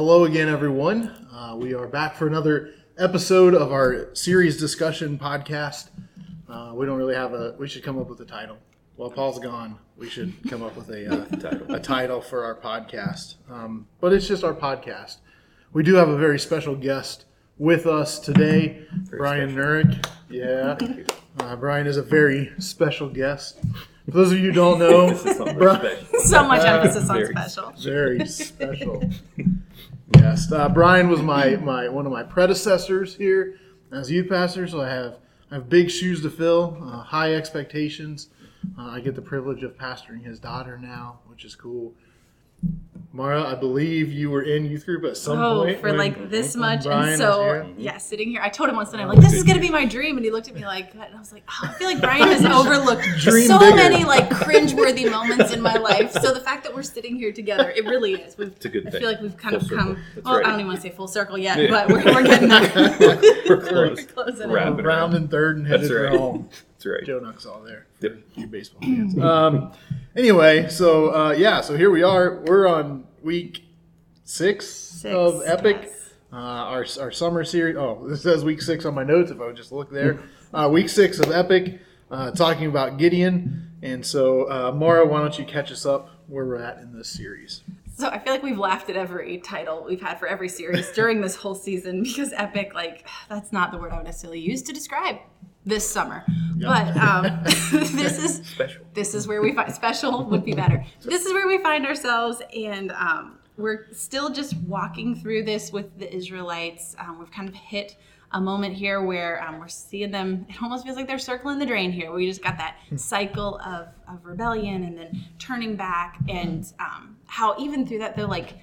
hello again, everyone. Uh, we are back for another episode of our series discussion podcast. Uh, we don't really have a. We should come up with a title. While Paul's gone, we should come up with a uh, Title. a title for our podcast. Um, but it's just our podcast. We do have a very special guest with us today, Brian Nurick. Yeah, uh, Brian is a very special guest. For those of you who don't know, This is something Bri- special. so much emphasis on Very special. very special. yes, uh, Brian was my, my one of my predecessors here as youth pastor, so I have I have big shoes to fill, uh, high expectations. Uh, I get the privilege of pastoring his daughter now, which is cool. Mara, I believe you were in youth group at some Oh, point for when- like this when much, Brian and so yeah, sitting here, I told him once, and I'm like, "This is gonna be my dream," and he looked at me like, and I was like, oh, "I feel like Brian has overlooked Dream so bigger. many like cringeworthy moments in my life." So the fact that we're sitting here together, it really is. We've, It's a good thing. I feel like we've kind Full of come. circle. Well, right. I don't even want to say full circle yet, Yeah. but we're, we're getting there. We're close. closing Wrap in. round and third and headed That's for right. home. That's right. Joe Nuxhall there. Yep. You baseball fans. um, anyway, so uh, yeah, so here we are. We're on week six, Six, of Epic. yes. Uh, our, our summer series. Oh, this says week six on my notes. If I would just look there, uh, week six of Epic, uh, talking about Gideon. And so, uh, Mara, why don't you catch us up where we're at in this series? So I feel like we've laughed at every title we've had for every series during this whole season because epic, like that's not the word I would necessarily use to describe this summer. But um, this is Special. this is where we find special would be better. This is where we find ourselves, and um, we're still just walking through this with the Israelites. Um, we've kind of hit a moment here where um, we're seeing them. It almost feels like they're circling the drain here. We just got that cycle of, of rebellion and then turning back, and um, how even through that, they're like.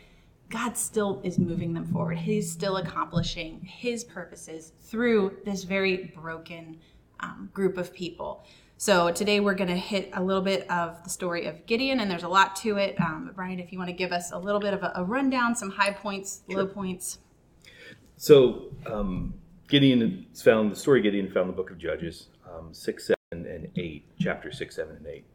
God still is moving them forward. He's still accomplishing His purposes through this very broken um, group of people. So today we're going to hit a little bit of the story of Gideon, and there's a lot to it. Um, Brian, if you want to give us a little bit of a, a rundown, some high points, low points. So um, Gideon found. The story of Gideon found the book of Judges, um, six, seven, and eight, chapter six, seven, and eight.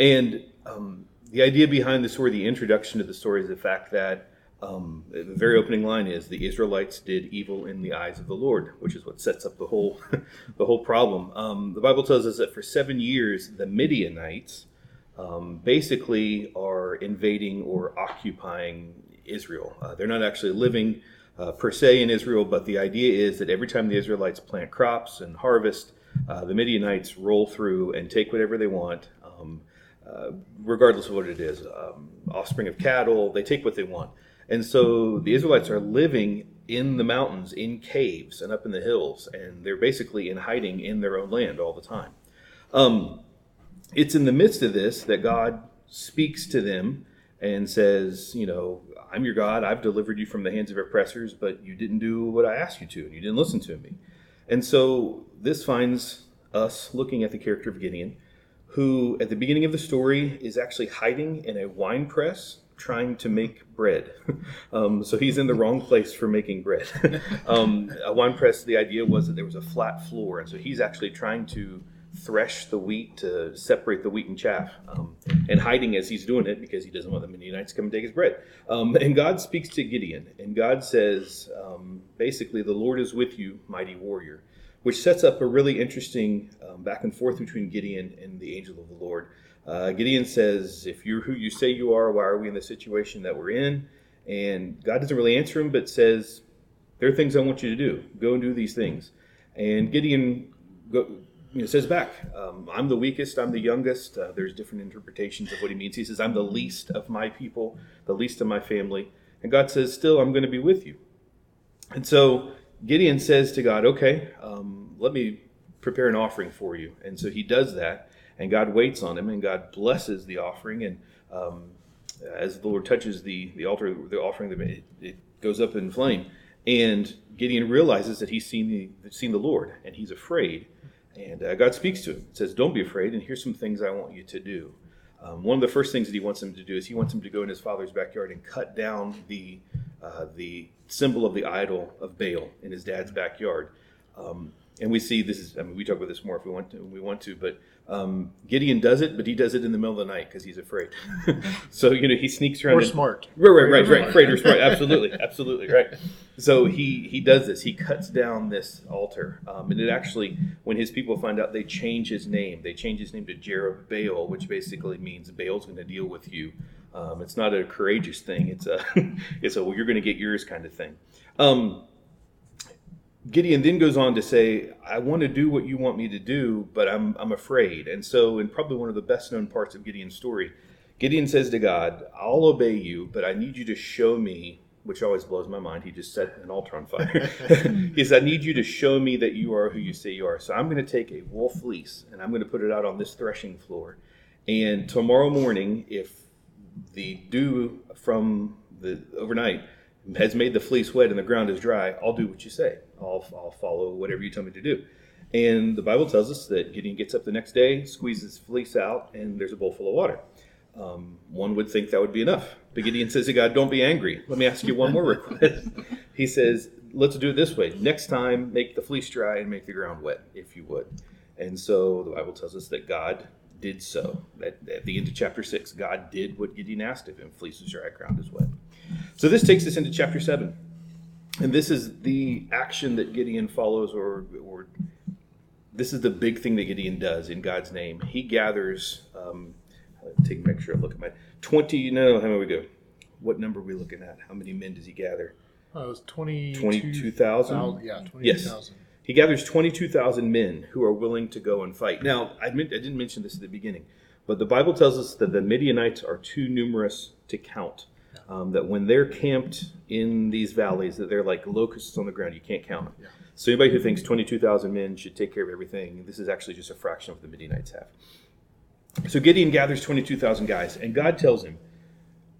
And um, the idea behind the story, the introduction to the story, is the fact that um, the very opening line is the Israelites did evil in the eyes of the Lord, which is what sets up the whole the whole problem. Um, the Bible tells us that for seven years, the Midianites um, basically are invading or occupying Israel. Uh, they're not actually living uh, per se in Israel, but the idea is that every time the Israelites plant crops and harvest, uh, the Midianites roll through and take whatever they want, um, uh, regardless of what it is um, offspring of cattle, they take what they want. And so the Israelites are living in the mountains, in caves, and up in the hills, and they're basically in hiding in their own land all the time. Um, it's in the midst of this that God speaks to them and says, You know, I'm your God. I've delivered you from the hands of oppressors, but you didn't do what I asked you to, and you didn't listen to me. And so this finds us looking at the character of Gideon, who at the beginning of the story is actually hiding in a wine press trying to make bread. um, so he's in the wrong place for making bread. um, a wine press, the idea was that there was a flat floor, and so he's actually trying to thresh the wheat to separate the wheat and chaff, um, and hiding as he's doing it because he doesn't want the Midianites to come and take his bread. Um, and God speaks to Gideon, and God says, um, basically, the Lord is with you, mighty warrior, which sets up a really interesting um, back and forth between Gideon and the angel of the Lord. Uh, Gideon says, If you're who you say you are, why are we in the situation that we're in? And God doesn't really answer him, but says, There are things I want you to do. Go and do these things. And Gideon go, you know, says back, um, I'm the weakest, I'm the youngest. Uh, there's different interpretations of what he means. He says, I'm the least of my people, the least of my family. And God says, Still, I'm going to be with you. And so Gideon says to God, Okay, um, let me prepare an offering for you. And so he does that, and God waits on him, and God blesses the offering. And um, as the Lord touches the, the altar, the offering, it, it goes up in flame. And Gideon realizes that he's seen the, seen the Lord, and he's afraid. And uh, God speaks to him, and says, Don't be afraid, and here's some things I want you to do. Um, one of the first things that he wants him to do is he wants him to go in his father's backyard and cut down the uh, the symbol of the idol of Baal in his dad's backyard. Um, and we see this is. I mean, we talk about this more if we want to. We want to, but um, Gideon does it, but he does it in the middle of the night because he's afraid. so you know he sneaks around. Or and- smart. Right, right, right, right. Afraid or smart. Absolutely, absolutely, right. So he he does this. He cuts down this altar, um, and it actually, when his people find out, they change his name. They change his name to Jerubbaal, which basically means Baal's going to deal with you. Um, it's not a courageous thing. It's a it's a well, you're going to get yours kind of thing. Um, Gideon then goes on to say, I want to do what you want me to do, but I'm, I'm afraid. And so, in probably one of the best known parts of Gideon's story, Gideon says to God, I'll obey you, but I need you to show me, which always blows my mind. He just set an altar on fire. he says, I need you to show me that you are who you say you are. So I'm going to take a wool fleece and I'm going to put it out on this threshing floor. And tomorrow morning, if the dew from the overnight has made the fleece wet and the ground is dry, I'll do what you say. I'll, I'll follow whatever you tell me to do. And the Bible tells us that Gideon gets up the next day, squeezes fleece out, and there's a bowl full of water. Um, one would think that would be enough. But Gideon says to God, Don't be angry. Let me ask you one more request. he says, Let's do it this way. Next time, make the fleece dry and make the ground wet, if you would. And so the Bible tells us that God did so. At, at the end of chapter 6, God did what Gideon asked of him fleece is dry, ground is wet. So this takes us into chapter 7. And this is the action that Gideon follows, or, or this is the big thing that Gideon does in God's name. He gathers, um, take make sure I look at my 20, no, how many we go? What number are we looking at? How many men does he gather? Oh, it was 20, 22,000? Yeah, Yes. 22,000. He gathers 22,000 men who are willing to go and fight. Now, I, meant, I didn't mention this at the beginning, but the Bible tells us that the Midianites are too numerous to count. Um, that when they're camped in these valleys, that they're like locusts on the ground. You can't count them. Yeah. So anybody who thinks 22,000 men should take care of everything, this is actually just a fraction of what the Midianites have. So Gideon gathers 22,000 guys, and God tells him,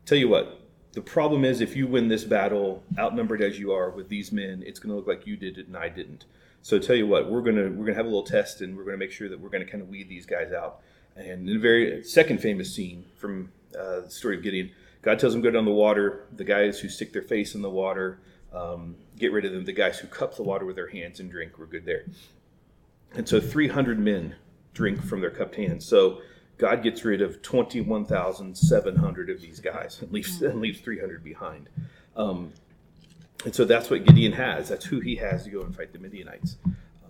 Tell you what, the problem is if you win this battle, outnumbered as you are with these men, it's going to look like you did it and I didn't. So tell you what, we're gonna we're gonna have a little test, and we're gonna make sure that we're gonna kind of weed these guys out. And in a very second famous scene from uh, the story of Gideon, God tells him go down the water. The guys who stick their face in the water, um, get rid of them. The guys who cup the water with their hands and drink, we're good there. And so 300 men drink from their cupped hands. So God gets rid of 21,700 of these guys and leaves, and leaves 300 behind. Um, and so that's what Gideon has. That's who he has to go and fight the Midianites.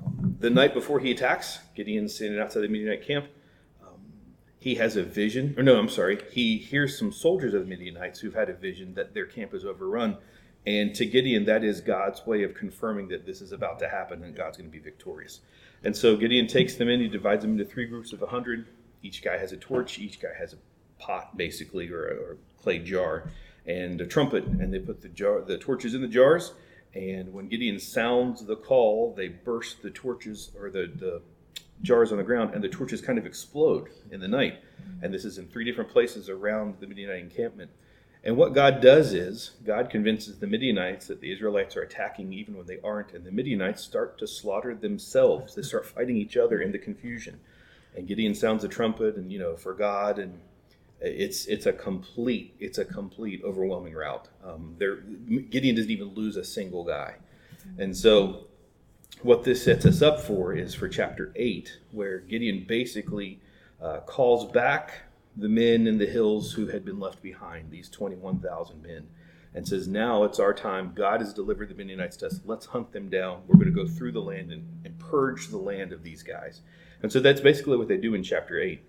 Um, the night before he attacks, Gideon's standing outside the Midianite camp. He has a vision, or no, I'm sorry. He hears some soldiers of the Midianites who've had a vision that their camp is overrun. And to Gideon, that is God's way of confirming that this is about to happen and God's going to be victorious. And so Gideon takes them in, he divides them into three groups of 100. Each guy has a torch, each guy has a pot, basically, or a, or a clay jar, and a trumpet. And they put the, jar, the torches in the jars. And when Gideon sounds the call, they burst the torches or the, the jars on the ground, and the torches kind of explode in the night. And this is in three different places around the Midianite encampment. And what God does is, God convinces the Midianites that the Israelites are attacking even when they aren't, and the Midianites start to slaughter themselves. They start fighting each other in the confusion. And Gideon sounds a trumpet, and you know, for God, and it's it's a complete it's a complete overwhelming rout. Um, there, Gideon doesn't even lose a single guy, and so what this sets us up for is for chapter eight, where Gideon basically uh, calls back the men in the hills who had been left behind, these 21,000 men, and says, Now it's our time. God has delivered the Midianites to us. Let's hunt them down. We're going to go through the land and, and purge the land of these guys. And so that's basically what they do in chapter 8.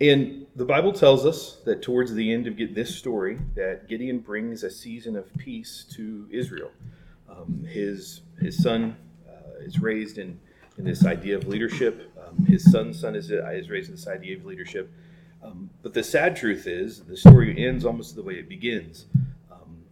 And the Bible tells us that towards the end of this story, that Gideon brings a season of peace to Israel. Um, his his son uh, is raised in, in this idea of leadership. Um, his son's son is, is raised in this idea of leadership. Um, but the sad truth is, the story ends almost the way it begins. Um,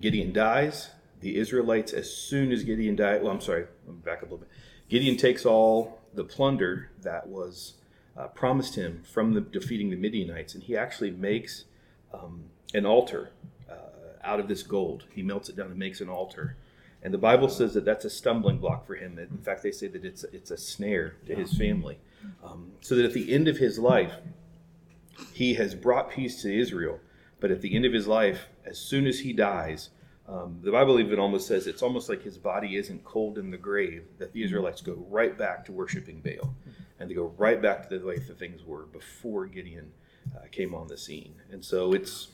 Gideon dies. The Israelites, as soon as Gideon died, well, I'm sorry, me back up a little bit. Gideon takes all the plunder that was uh, promised him from the, defeating the Midianites, and he actually makes um, an altar uh, out of this gold. He melts it down and makes an altar. And the Bible says that that's a stumbling block for him. In fact, they say that it's it's a snare to his family. Um, so that at the end of his life, he has brought peace to Israel. But at the end of his life, as soon as he dies, Um, the Bible even almost says it's almost like his body isn't cold in the grave, that the Israelites go right back to worshiping Baal. And they go right back to the way the things were before Gideon uh, came on the scene. And so it's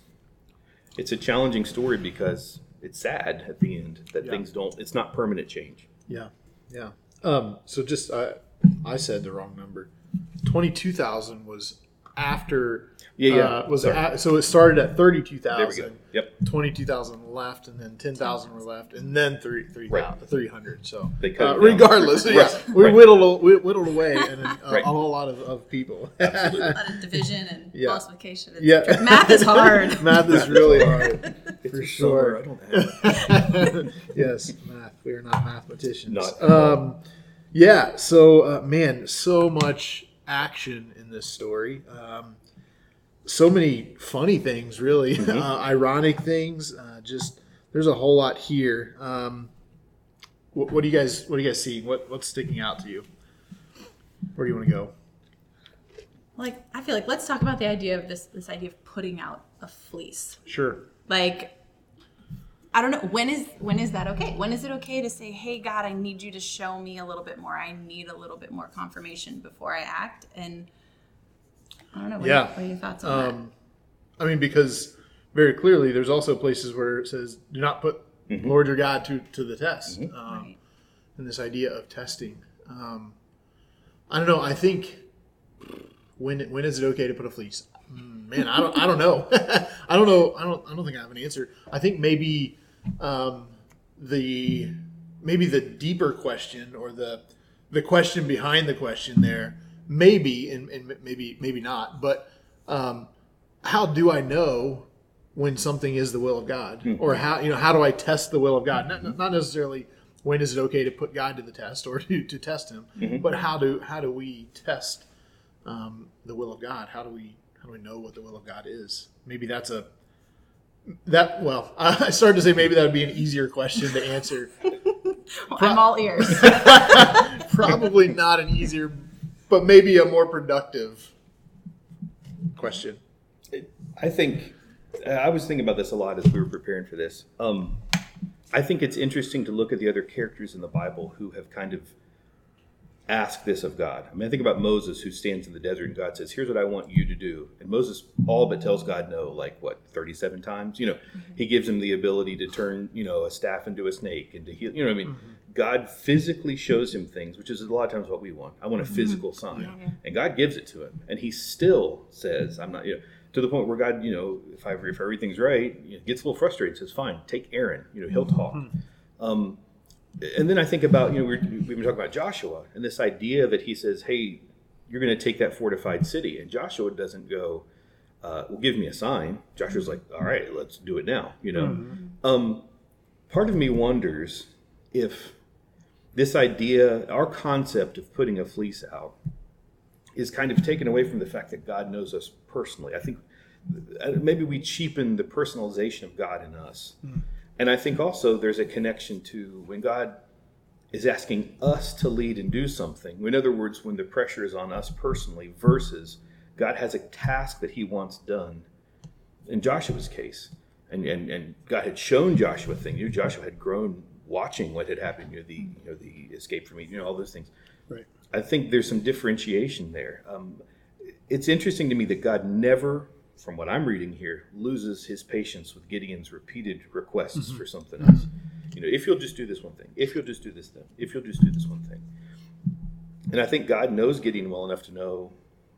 it's a challenging story because it's sad at the end that Yeah. things don't, it's not permanent change. Yeah, yeah. Um, so just I, I said the wrong number. Twenty-two thousand was after. Yeah, yeah. Uh, was Sorry. a, so it started at thirty-two There we go. thousand. Yep. Twenty-two thousand left, and then ten thousand were left, and then three three Right. three hundred. So They cut uh, it down. regardless, Right. yeah, we Right. whittled we whittled away, and uh, Right. a whole lot of, of people. a lot of division and Yeah. multiplication. and Yeah. Math is hard. Math is really hard. It's For sure. summer, I don't have yes, math. We are not mathematicians. Not- Um, yeah. So, uh, man, so much action in this story. Um, so many funny things, really, Mm-hmm. uh, ironic things. Uh, just there's a whole lot here. Um, what, what do you guys What do you guys see? What What's sticking out to you? Where do you want to go? like I feel like let's talk about the idea of this this idea of putting out a fleece. Sure. Like I don't know when is when is that okay? When is it okay to say, "Hey God, I need you to show me a little bit more. I need a little bit more confirmation before I act." And I don't know. What, Yeah. are, what are your thoughts on that? Um, I mean, because very clearly, there's also places where it says, "Do not put Lord your God to to the test." Um, Right. and this idea of testing. Um, I don't know. I think when when is it okay to put a fleece? Mm, Man, I don't. I don't know. I don't know. I don't. I don't think I have an answer. I think maybe um, the maybe the deeper question or the the question behind the question there maybe and, and maybe maybe not. But um, how do I know when something is the will of God, or how you know how do I test the will of God? Not, not necessarily when is it okay to put God to the test or to, to test Him, but how do how do we test um, the will of God? How do we how do we know what the will of God is? Maybe that's a that well. I started to say maybe that would be an easier question to answer. Well, I'm all ears. Probably not an easier, but maybe a more productive question. I think uh, I was thinking about this a lot as we were preparing for this. Um, I think it's interesting to look at the other characters in the Bible who have kind of asked this of God. I mean, I think about Moses who stands in the desert and God says, "Here's what I want you to do," and Moses all but tells God no, like what, 37 times. You know, mm-hmm. he gives him the ability to turn, you know, a staff into a snake and to heal. You know, what I mean, mm-hmm. God physically shows him things, which is a lot of times what we want. I want a mm-hmm. physical sign, Yeah. and God gives it to him, and he still says, "I'm not." You know, to the point where God, you know, if I if everything's right, you know, gets a little frustrated, says, "Fine, take Aaron. You know, he'll talk." Hmm. Um, and then I think about you know we're, we've been talking about Joshua and this idea that he says, "Hey, you're going to take that fortified city," and Joshua doesn't go, uh, "Well, give me a sign." Joshua's like, "All right, let's do it now." You know, um, part of me wonders if this idea, our concept of putting a fleece out, is kind of taken away from the fact that God knows us personally. I think uh, maybe we cheapen the personalization of God in us. And I think also there's a connection to when God is asking us to lead and do something. In other words, when the pressure is on us personally versus God has a task that he wants done. In Joshua's case, and, and, and God had shown Joshua things. You know, Joshua had grown watching what had happened, you know, the you know, the escape from Egypt, you know, all those things. Right. I think there's some differentiation there. Um, it's interesting to me that God never, from what I'm reading here, loses his patience with Gideon's repeated requests mm-hmm. for something else. You know, if you'll just do this one thing, if you'll just do this thing, if you'll just do this one thing. And I think God knows Gideon well enough to know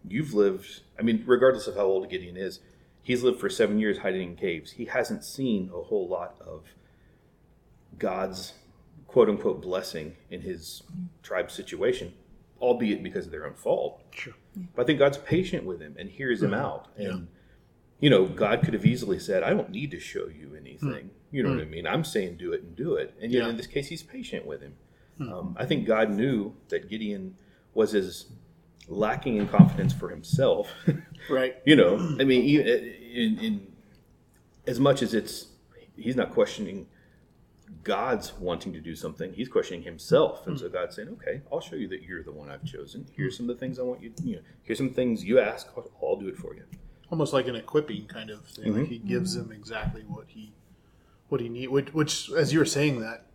you've lived, I mean, regardless of how old Gideon is, he's lived for seven years hiding in caves. He hasn't seen a whole lot of God's quote unquote blessing in his tribe situation, albeit because of their own fault. Sure. But I think God's patient with him and hears him mm-hmm. out. And, you know, God could have easily said, I don't need to show you anything. Hmm. You know what hmm. I mean? I'm saying do it and do it. And yet Yeah. in this case, he's patient with him. Hmm. Um, I think God knew that Gideon was as lacking in confidence for himself. Right. you know, I mean, e- in, in as much as it's, he's not questioning God's wanting to do something, he's questioning himself. And so God's saying, okay, I'll show you that you're the one I've chosen. Here's some of the things I want you, you know, here's some things you ask, I'll, I'll do it for you. Almost like an equipping kind of thing. Like Mhm. he gives him exactly what he what he need. Which, which as you were saying that,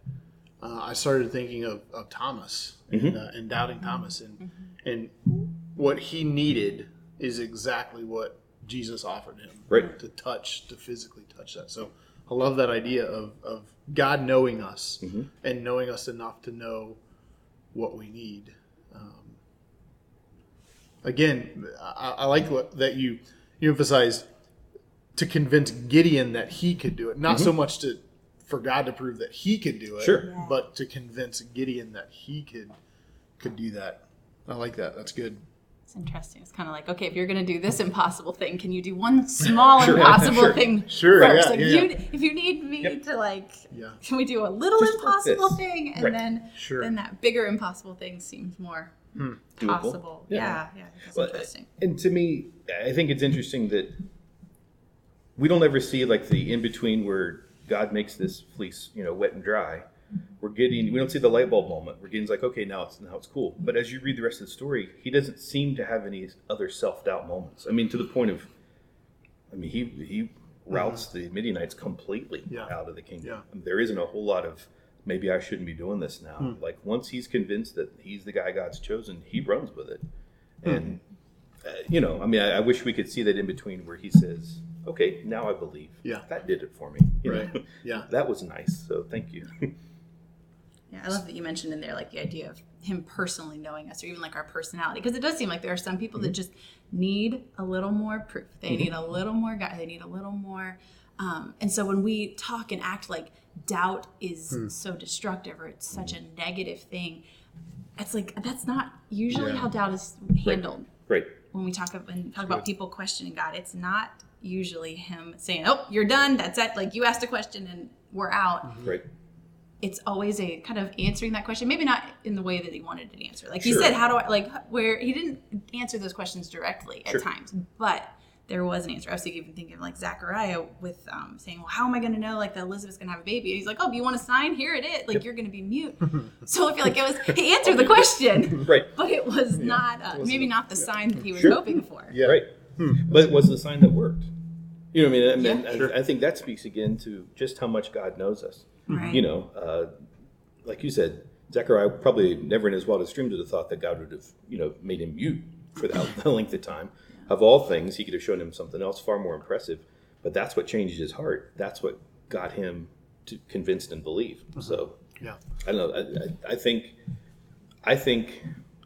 uh, I started thinking of, of Thomas and, uh, and doubting Thomas, and and what he needed is exactly what Jesus offered him. Right. To touch, to physically touch that. So I love that idea of, of God knowing us and knowing us enough to know what we need. Um, again, I, I like what, that you you emphasize to convince Gideon that he could do it, not so mm-hmm. much to for God to prove that he could do it, Sure. Yeah. but to convince Gideon that he could could do that. I like that. That's good. It's interesting. It's kind of like, okay, if you're going to do this impossible thing, can you do one small Sure, impossible sure. thing Sure, first? yeah, like, yeah, you, yeah. if you need me Yep. to like, Yeah. can we do a little Just impossible this. thing, and Right. then Sure. then that bigger impossible thing seems more Hmm. Doable. possible. Yeah. Yeah, yeah, I Well, interesting. And to me, I think it's interesting that we don't ever see like the in between where God makes this fleece, you know, wet and dry. We're getting we don't see the light bulb moment. We're getting like, okay, now it's now it's cool. But as you read the rest of the story, he doesn't seem to have any other self doubt moments. I mean, to the point of, I mean, he he routes mm-hmm. the Midianites completely Yeah. out of the kingdom. Yeah. I mean, there isn't a whole lot of maybe I shouldn't be doing this now. Hmm. Like once he's convinced that he's the guy God's chosen, he runs with it. And uh, you know, I mean, I, I wish we could see that in between where he says, "Okay, now I believe." Yeah. that did it for me. You Right. know? Yeah. that was nice. So thank you. Yeah, I love that you mentioned in there like the idea of him personally knowing us, or even like our personality, because it does seem like there are some people that just need a little more proof. They need a little more guy. They need a little more. Um, and so when we talk and act like doubt is hmm. so destructive or it's such a negative thing, it's like that's not usually Yeah. how doubt is handled. Great. When we talk about, when talk about people questioning God, it's not usually him saying, "Oh, you're done. That's it. Like you asked a question and we're out." Mm-hmm. Great. it's always a kind of answering that question maybe not in the way that he wanted it answered like he said how do i like where he didn't answer those questions directly at times but there was an answer i was thinking, even thinking of like zachariah with um, saying well how am i going to know like that elizabeth's going to have a baby and he's like oh do you want a sign here it is like you're going to be mute so i feel like it was he answered the question Right. but it was not uh, maybe not the sign that he was Sure. hoping for Yeah. Right. But it was the sign that worked. You know what I mean? I, mean, Yeah. I- Sure. I, think that speaks again to just how much God knows us. right You know, uh, like you said, Zechariah probably never in his wildest dreams would have thought that God would have, you know, made him mute for that the length of time. Of all things, he could have shown him something else far more impressive. But that's what changed his heart. That's what got him to convinced and believe. So Yeah. I don't know. I, I, I think, I think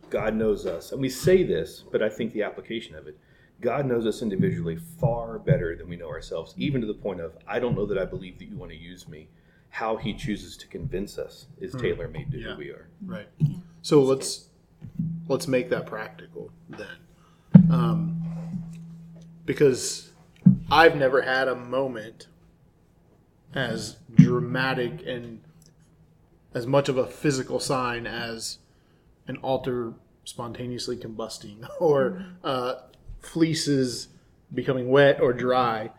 God knows us, and we say this, but I think the application of it, God knows us individually far better than we know ourselves, even to the point of I don't know that I believe that you want to use me. How He chooses to convince us is tailor made to Yeah. who we are. Right. So let's let's make that practical then, um, because I've never had a moment as dramatic and as much of a physical sign as an altar spontaneously combusting or uh, fleeces becoming wet or dry.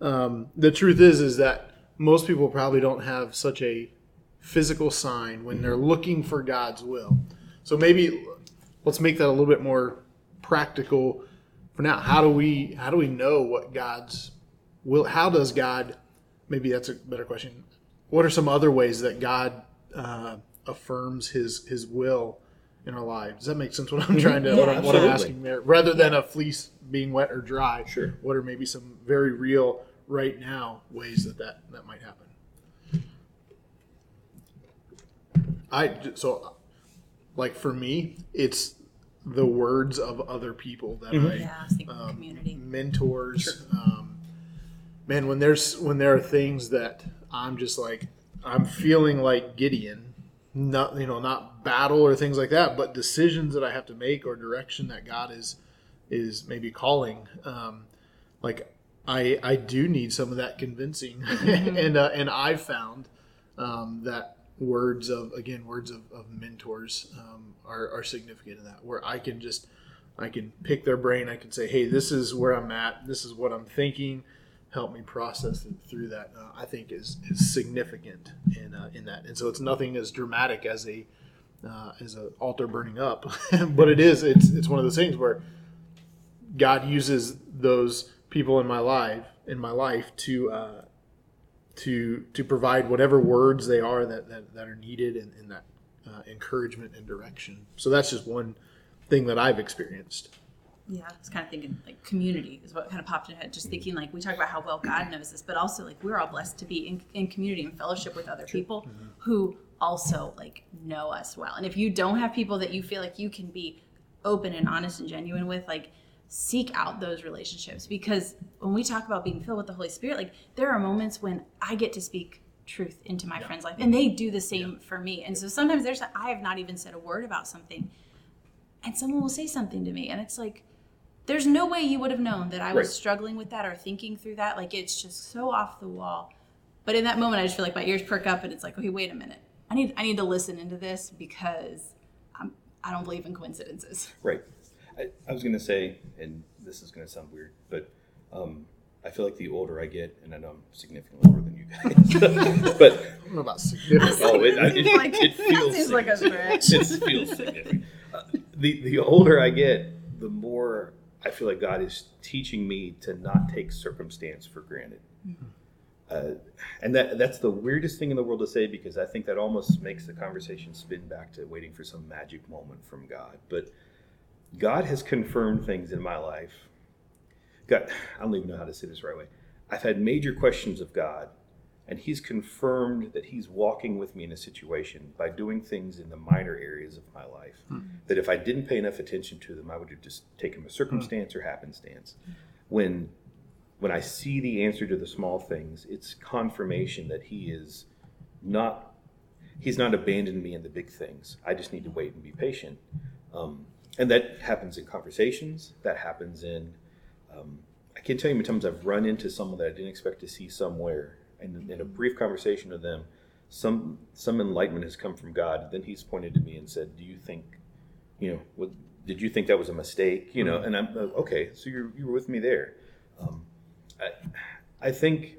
Um, the truth is, is that most people probably don't have such a physical sign when they're looking for God's will. So maybe let's make that a little bit more practical for now. How do we how do we know what God's will? How does God? Maybe that's a better question. What are some other ways that God uh, affirms His His will in our lives? Does that make sense? What I'm trying to what, I'm, what I'm asking there, rather than a fleece being wet or dry. Sure. What are maybe some very real right now ways that that, that might happen? I so like for me, it's the words of other people that I yeah i was thinking Um, community mentors. Um, man, when there's when there are things that I'm just like I'm feeling like Gideon, not you know not battle or things like that, but decisions that I have to make or direction that God is is maybe calling. Um, like I I do need some of that convincing, and uh, and I've found um, that words of again words of, of mentors um, are, are significant in that where I can just I can pick their brain I can say hey this is where I'm at this is what I'm thinking help me process through that. Uh, I think is is significant in uh, in that and so it's nothing as dramatic as a uh, as an altar burning up but it is it's it's one of those things where God uses those people in my life in my life to uh, to to provide whatever words they are that that, that are needed in, in that uh, encouragement and direction. So that's just one thing that I've experienced. Yeah, I was kind of thinking like community is what kind of popped in my head. Just thinking like we talk about how well God knows this, but also like we're all blessed to be in, in community and fellowship with other people who also like know us well. And if you don't have people that you feel like you can be open and honest and genuine with, like seek out those relationships because when we talk about being filled with the Holy Spirit, like there are moments when I get to speak truth into my friend's life and they do the same for me. And so sometimes there's I have not even said a word about something and someone will say something to me and it's like there's no way you would have known that I was Right. struggling with that or thinking through that. Like it's just so off the wall. But in that moment, I just feel like my ears perk up, and it's like, okay, wait a minute. I need I need to listen into this because I'm I don't believe in coincidences. Right. I, I was going to say, and this is going to sound weird, but um, I feel like the older I get, and I know I'm significantly older than you guys, but I don't know about significant. oh, it, I- it, Like, it feels seems like a stretch. It feels significant. Uh, the the older I get, the more I feel like God is teaching me to not take circumstance for granted. Uh, and that that's the weirdest thing in the world to say because I think that almost makes the conversation spin back to waiting for some magic moment from God. But God has confirmed things in my life. God, I don't even know how to say this right way. I've had major questions of God, and He's confirmed that He's walking with me in a situation by doing things in the minor areas of my life that if I didn't pay enough attention to them, I would have just taken a circumstance or happenstance. When when I see the answer to the small things, it's confirmation that He is not He's not abandoned me in the big things. I just need to wait and be patient. Um, and that happens in conversations. That happens in um, I can't tell you how many times I've run into someone that I didn't expect to see somewhere, and in a brief conversation with them, some some enlightenment has come from God. Then He's pointed to me and said, "Do you think, you know, what, did you think that was a mistake? You know?" And I'm uh, okay. So you're you were with me there. Um, I, I think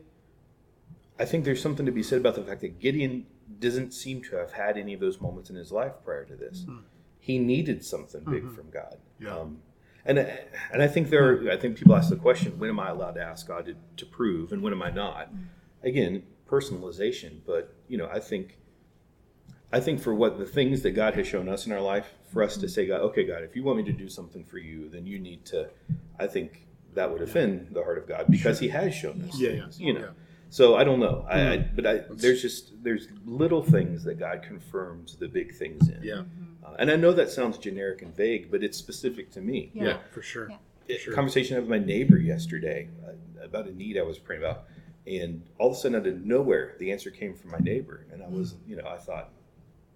I think there's something to be said about the fact that Gideon doesn't seem to have had any of those moments in his life prior to this. He needed something big mm-hmm. from God. Yeah. Um, and I- and I think there are, I think people ask the question, when am I allowed to ask God to, to prove, and when am I not? Mm-hmm. Again, personalization. But you know, I think I think for what the things that God has shown us in our life, for us to mm-hmm. say, God, okay, God, if you want me to do something for you, then you need to. I think that would offend the heart of God because He has shown us Yeah, yeah. things. You know. Yeah. So I don't know. I, I but I there's just there's little things that God confirms the big things in. Yeah, Uh, and I know that sounds generic and vague, but it's specific to me. yeah, Yeah. for sure. Yeah. A Sure. conversation I had with my neighbor yesterday uh, about a need I was praying about, and all of a sudden, out of nowhere, the answer came from my neighbor, and I was, you know, I thought,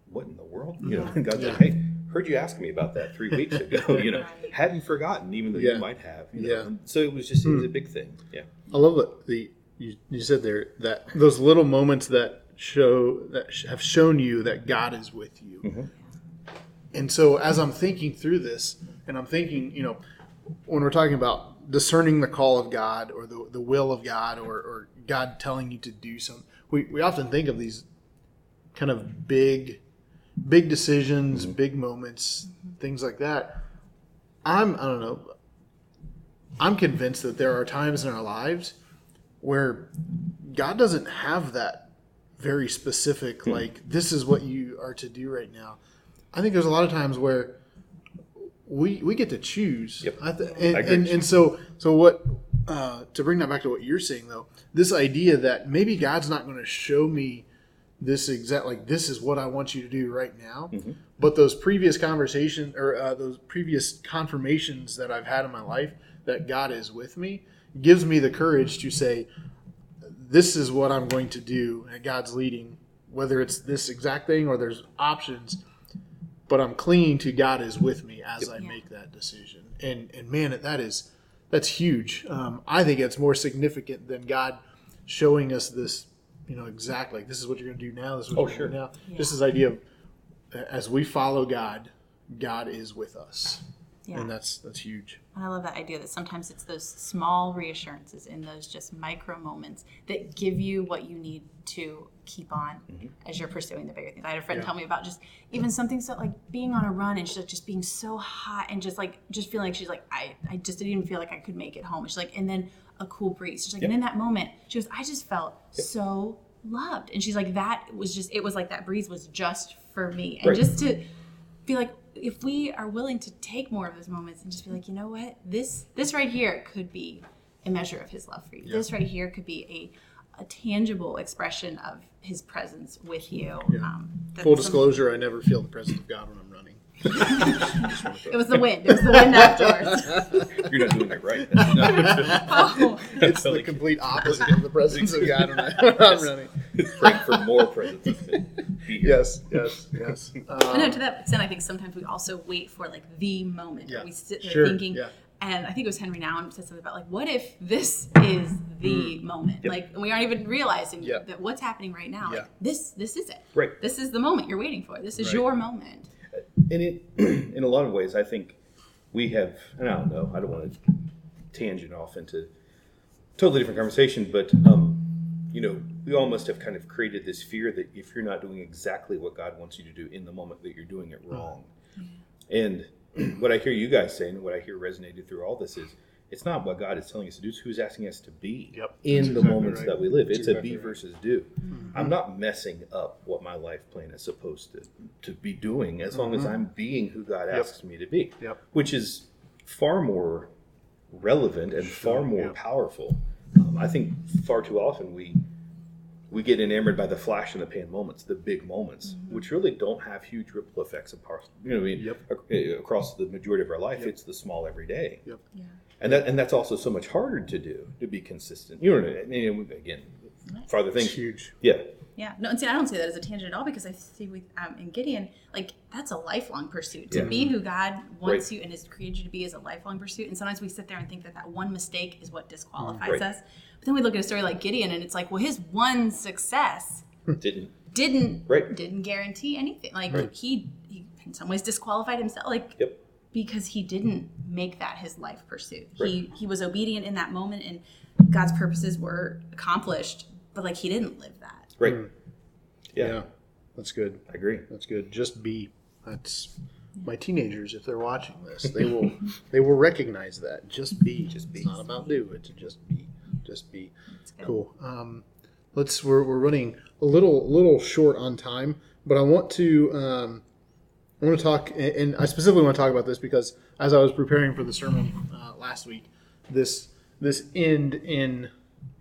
what in the world? You know, and God's like, hey, heard you ask me about that three weeks ago. You know, hadn't forgotten, even though Yeah. you might have. You know? Yeah. And so it was just it was a big thing. Yeah. I love it. The you, you said there that those little moments that show that have shown you that God is with you. Mhm. And so as I'm thinking through this, and I'm thinking, you know, when we're talking about discerning the call of God or the, the will of God or, or God telling you to do something, we, we often think of these kind of big, big decisions, big moments, things like that. I'm, I don't know, I'm convinced that there are times in our lives where God doesn't have that very specific, like, this is what you are to do right now. I think there's a lot of times where we we get to choose. Yep. I th- and, and, and so so what uh, to bring that back to what you're saying though, this idea that maybe God's not going to show me this exact like this is what I want you to do right now, Mm-hmm. but those previous conversation or uh, those previous confirmations that I've had in my life that God is with me gives me the courage to say this is what I'm going to do and God's leading whether it's this exact thing or there's options but I'm clinging to God is with me as I Yeah. make that decision. And and man, that is that's huge. Um, I think it's more significant than God showing us this, you know, exactly like this is what you're going to do now. This is what Oh, you're sure. going to do now. Just this idea of as we follow God, God is with us. Yeah. and that's that's huge. And I love that idea that sometimes it's those small reassurances in those just micro moments that give you what you need to keep on mm-hmm. as you're pursuing the bigger things. I had a friend tell me about just even something so like being on a run and she's like just being so hot and just like just feeling like she's like I, I just didn't even feel like I could make it home. She's like and then a cool breeze. She's like and in that moment she goes I just felt so loved and she's like that was just it was like that breeze was just for me and Right. just to be like if we are willing to take more of those moments and just be like you know what? This this right here could be a measure of his love for you. This right here could be a, a tangible expression of his presence with you. Um, that's Full disclosure: I never feel the presence of God when I'm. it was the wind it was the wind afterwards You're not doing it right. No. oh, It's the complete opposite of the presence of God when, I, when I'm running. Praying for more presence of Him. Yes, yes, yes. But no, Um, to that extent, I think sometimes we also wait for like the moment. Yeah. Where we sit there Sure, thinking, yeah. and I think it was Henri Nouwen said something about like, what if this is the moment? Like, and we aren't even realizing Mm. Yeah. that what's happening right now. Yeah. Like, this, this is it. Right. This is the moment you're waiting for. This is Right. your moment. And it, in a lot of ways, I think we have, and I don't know, I don't want to tangent off into totally different conversation, but, um, you know, we all must have kind of created this fear that if you're not doing exactly what God wants you to do in the moment, that you're doing it wrong. And what I hear you guys saying, and what I hear resonated through all this is, it's not what God is telling us to do; it's who's asking us to be Yep, in that's the exactly moments right. that we live. That's It's a be right. versus do. Mm-hmm. I'm not messing up what my life plan is supposed to to be doing, as long as mm-hmm. I'm being who God asks me to be. Yep. Which is far more relevant and far more yeah. powerful. Um, I think far too often we we get enamored by the flash in the pan moments, the big moments, mm-hmm. which really don't have huge ripple effects across, you know, what I mean, Yep. across the majority of our life. It's the small everyday, Yep. Yeah. And that and that's also so much harder to do to be consistent. You know, what I mean? again, farther It's things, huge. yeah, Yeah, no, and see, I don't see that as a tangent at all because I see with um, in Gideon, like that's a lifelong pursuit. To Yeah. be who God wants Right. you and has created you to be is a lifelong pursuit. And sometimes we sit there and think that that one mistake is what disqualifies Right. us. But then we look at a story like Gideon, and it's like, well, his one success didn't didn't Right. didn't guarantee anything. Like he, he in some ways disqualified himself. Like Yep. Because he didn't make that his life pursuit. He Right. he was obedient in that moment, and God's purposes were accomplished. But like he didn't live that. right. Mm. Yeah, Yeah, that's good. I agree. That's good. Just be. That's my teenagers. If they're watching this, they will they will recognize that. Just be. Just be. It's not about do. It's just be. Just be. Cool. Um, let's. We're, we're running a little little short on time, but I want to. Um, I want to talk, and- and I specifically want to talk about this because as I was preparing for the sermon uh, last week, this this end in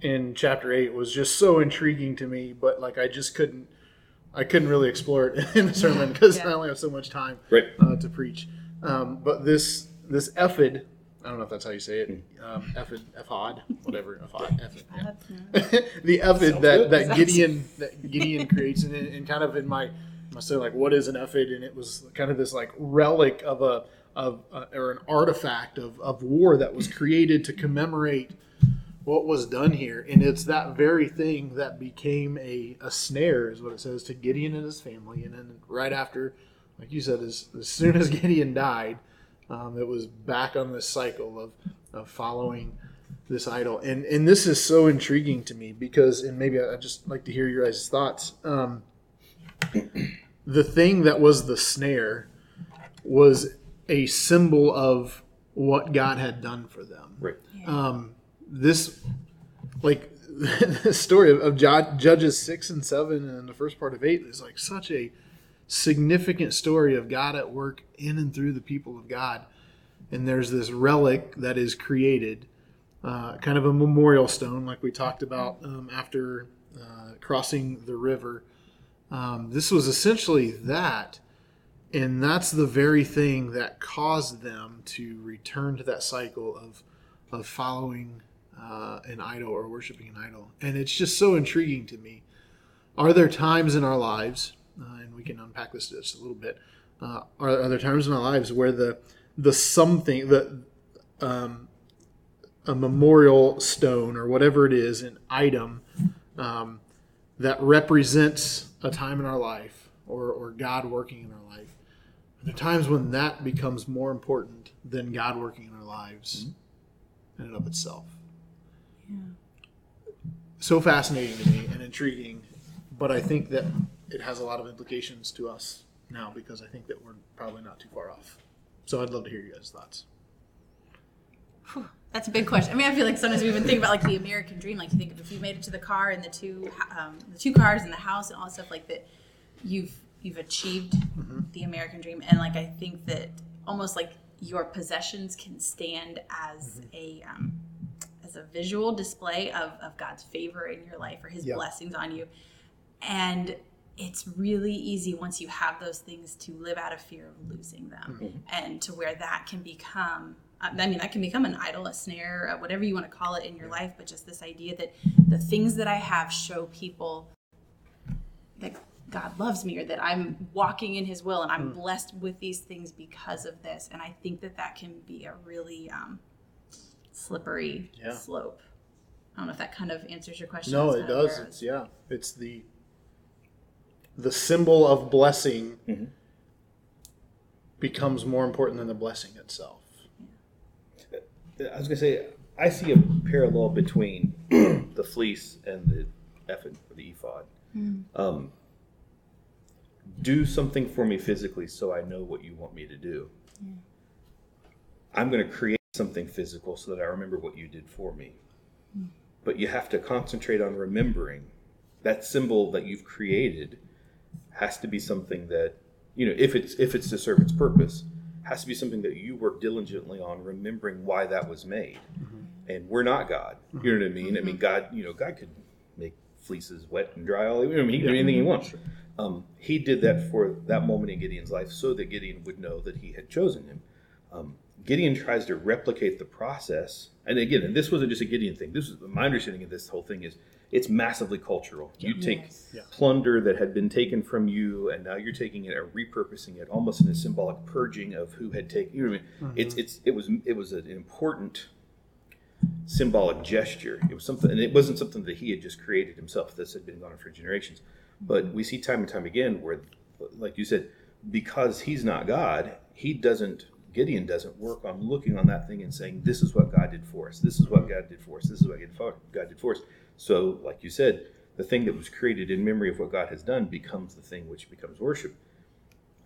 in chapter eight was just so intriguing to me. But like I just couldn't, I couldn't really explore it in the sermon because I only have so much time Right. uh, to preach. Um, but this this ephod, I don't know if that's how you say it, um, ephod, ephod, whatever, ephod, ephod. yeah. the ephod Sounds that, that Gideon that Gideon creates, and, and kind of in my I say like, what is an ephod? And it was kind of this like relic of a of uh, or an artifact of, of war that was created to commemorate what was done here, and it's that very thing that became a, a snare, is what it says to Gideon and his family, and then right after, like you said, as, as soon as Gideon died, um, it was back on this cycle of, of following this idol, and and this is so intriguing to me because, and maybe I just like to hear your guys' thoughts. Um, the thing that was the snare was a symbol of what God had done for them. Right. um, this like the story of, of judges six and seven and the first part of eight is like such a significant story of god at work in and through the people of god. And there's this relic that is created uh, kind of a memorial stone like we talked about um, after uh, crossing the river um, this was essentially that and that's the very thing that caused them to return to that cycle of of following uh, an idol or worshiping an idol. And it's just so intriguing to me. Are there times in our lives, uh, and we can unpack this just a little bit, uh, are, are there times in our lives where the the something the um, a memorial stone or whatever it is, an item um, that represents a time in our life or, or God working in our life? Are there times when that becomes more important than God working in our lives mm-hmm. in and of itself. Yeah. So fascinating to me and intriguing, but I think that it has a lot of implications to us now because I think that we're probably not too far off. So I'd love to hear you guys' thoughts. That's a big question. I mean, I feel like sometimes we even think about like the American dream. Like you think of if you made it to the car and the two, um, the two cars and the house and all stuff like that, you've you've achieved the American dream. And like I think that almost like your possessions can stand as a um, as a visual display of, of God's favor in your life or His Yeah. blessings on you. And it's really easy once you have those things to live out of fear of losing them and to where that can become i mean that can become an idol a snare uh, whatever you want to call it in your life but just this idea that the things that i have show people that god loves me or that i'm walking in his will and i'm blessed with these things because of this and i think that that can be a really um, slippery Yeah. slope i don't know if that kind of answers your question No, it does. It's yeah. It's the the symbol of blessing Mm-hmm. becomes more important than the blessing itself. I was gonna say I see a parallel between the fleece and the ephod or the ephod. Um, do something for me physically so I know what you want me to do. I'm gonna create something physical so that I remember what you did for me. But you have to concentrate on remembering that symbol that you've created has to be something that you know if it's if it's to serve its purpose has to be something that you work diligently on remembering why that was made. And we're not god. You know what i mean? I mean god you know god could make fleeces wet and dry all you know, I mean, he can do anything he wants. Um, he did that for that moment in gideon's life so that gideon would know that he had chosen him. Um, gideon tries to replicate the process. And again and this wasn't just a gideon thing. This is my understanding of this whole thing is it's massively cultural you take Yes. Yeah. plunder that had been taken from you, and now you're taking it and repurposing it, almost in a symbolic purging of who had taken. You know what I mean? Mm-hmm. It's it's it was it was an important symbolic gesture. It was something, and it wasn't something that he had just created himself. This had been going on for generations. But we see time and time again where, like you said, because he's not God, he doesn't. Gideon doesn't work on looking on that thing and saying, "This is what God did for us. This is what mm-hmm. God did for us. This is what God did for us." So, like you said, the thing that was created in memory of what God has done becomes the thing which becomes worship.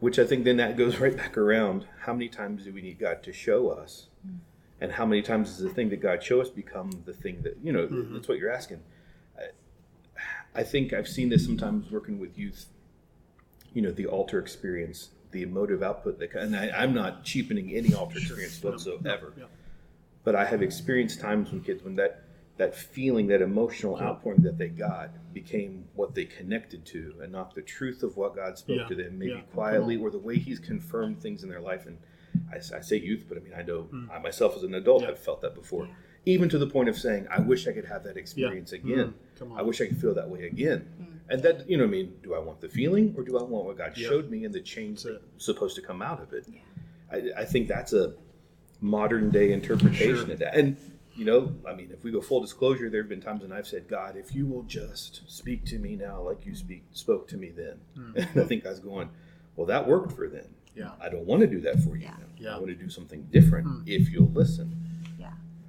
Which I think then that goes right back around. How many times do we need God to show us? Mm. And how many times does the thing that God show us become the thing that, you know, mm-hmm. that's what you're asking. I, I think I've seen this sometimes working with youth, you know, the altar experience, the emotive output that, and I, I'm not cheapening any altar experience whatsoever. Yeah. But I have experienced times when kids, when that, that feeling, that emotional outpouring that they got became what they connected to and not the truth of what God spoke Yeah. to them, maybe Yeah. quietly or the way He's confirmed things in their life. And I say youth, but I mean, I know Mm. I myself as an adult Yeah. have felt that before. Even to the point of saying, I wish I could have that experience again. Mm. I wish I could feel that way again. And that, you know, I mean, do I want the feeling or do I want what God Yeah. showed me and the change That's that's supposed to come out of it? I, I think that's a modern day interpretation Sure. of that. And, you know, I mean, if we go full disclosure, there have been times when I've said, God, if you will just speak to me now like you speak spoke to me then. Hmm. And I think God's going, well, that worked for then. Yeah. I don't want to do that for you Yeah. now. Yeah. I want to do something different hmm. if you'll listen.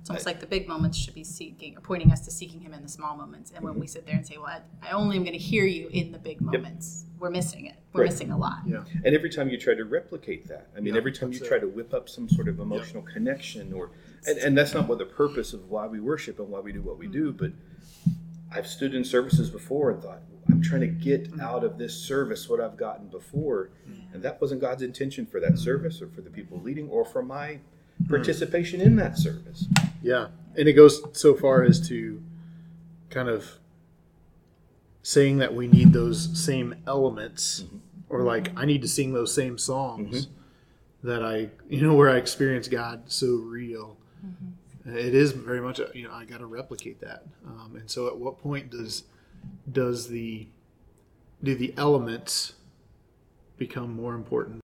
Yeah. It's almost like the big moments should be seeking or pointing us to seeking him in the small moments. And when we mm-hmm. sit there and say, Well, I, I only am going to hear you in the big moments, we're missing it. We're Right. missing a lot. Yeah. And every time you try to replicate that, I mean, Yeah, every time you that's try it. to whip up some sort of emotional connection, or and, and that's not what the purpose of why we worship and why we do what we do. Mm-hmm. But I've stood in services before and thought, I'm trying to get mm-hmm. out of this service what I've gotten before, and that wasn't God's intention for that service, or for the people leading, or for my participation in that service. Yeah, and it goes so far as to kind of saying that we need those same elements, mm-hmm. or like I need to sing those same songs mm-hmm. that I, you know, where I experience God so real. Mm-hmm. It is very much, you know, I got to replicate that. Um, and so, at what point does does the do the elements become more important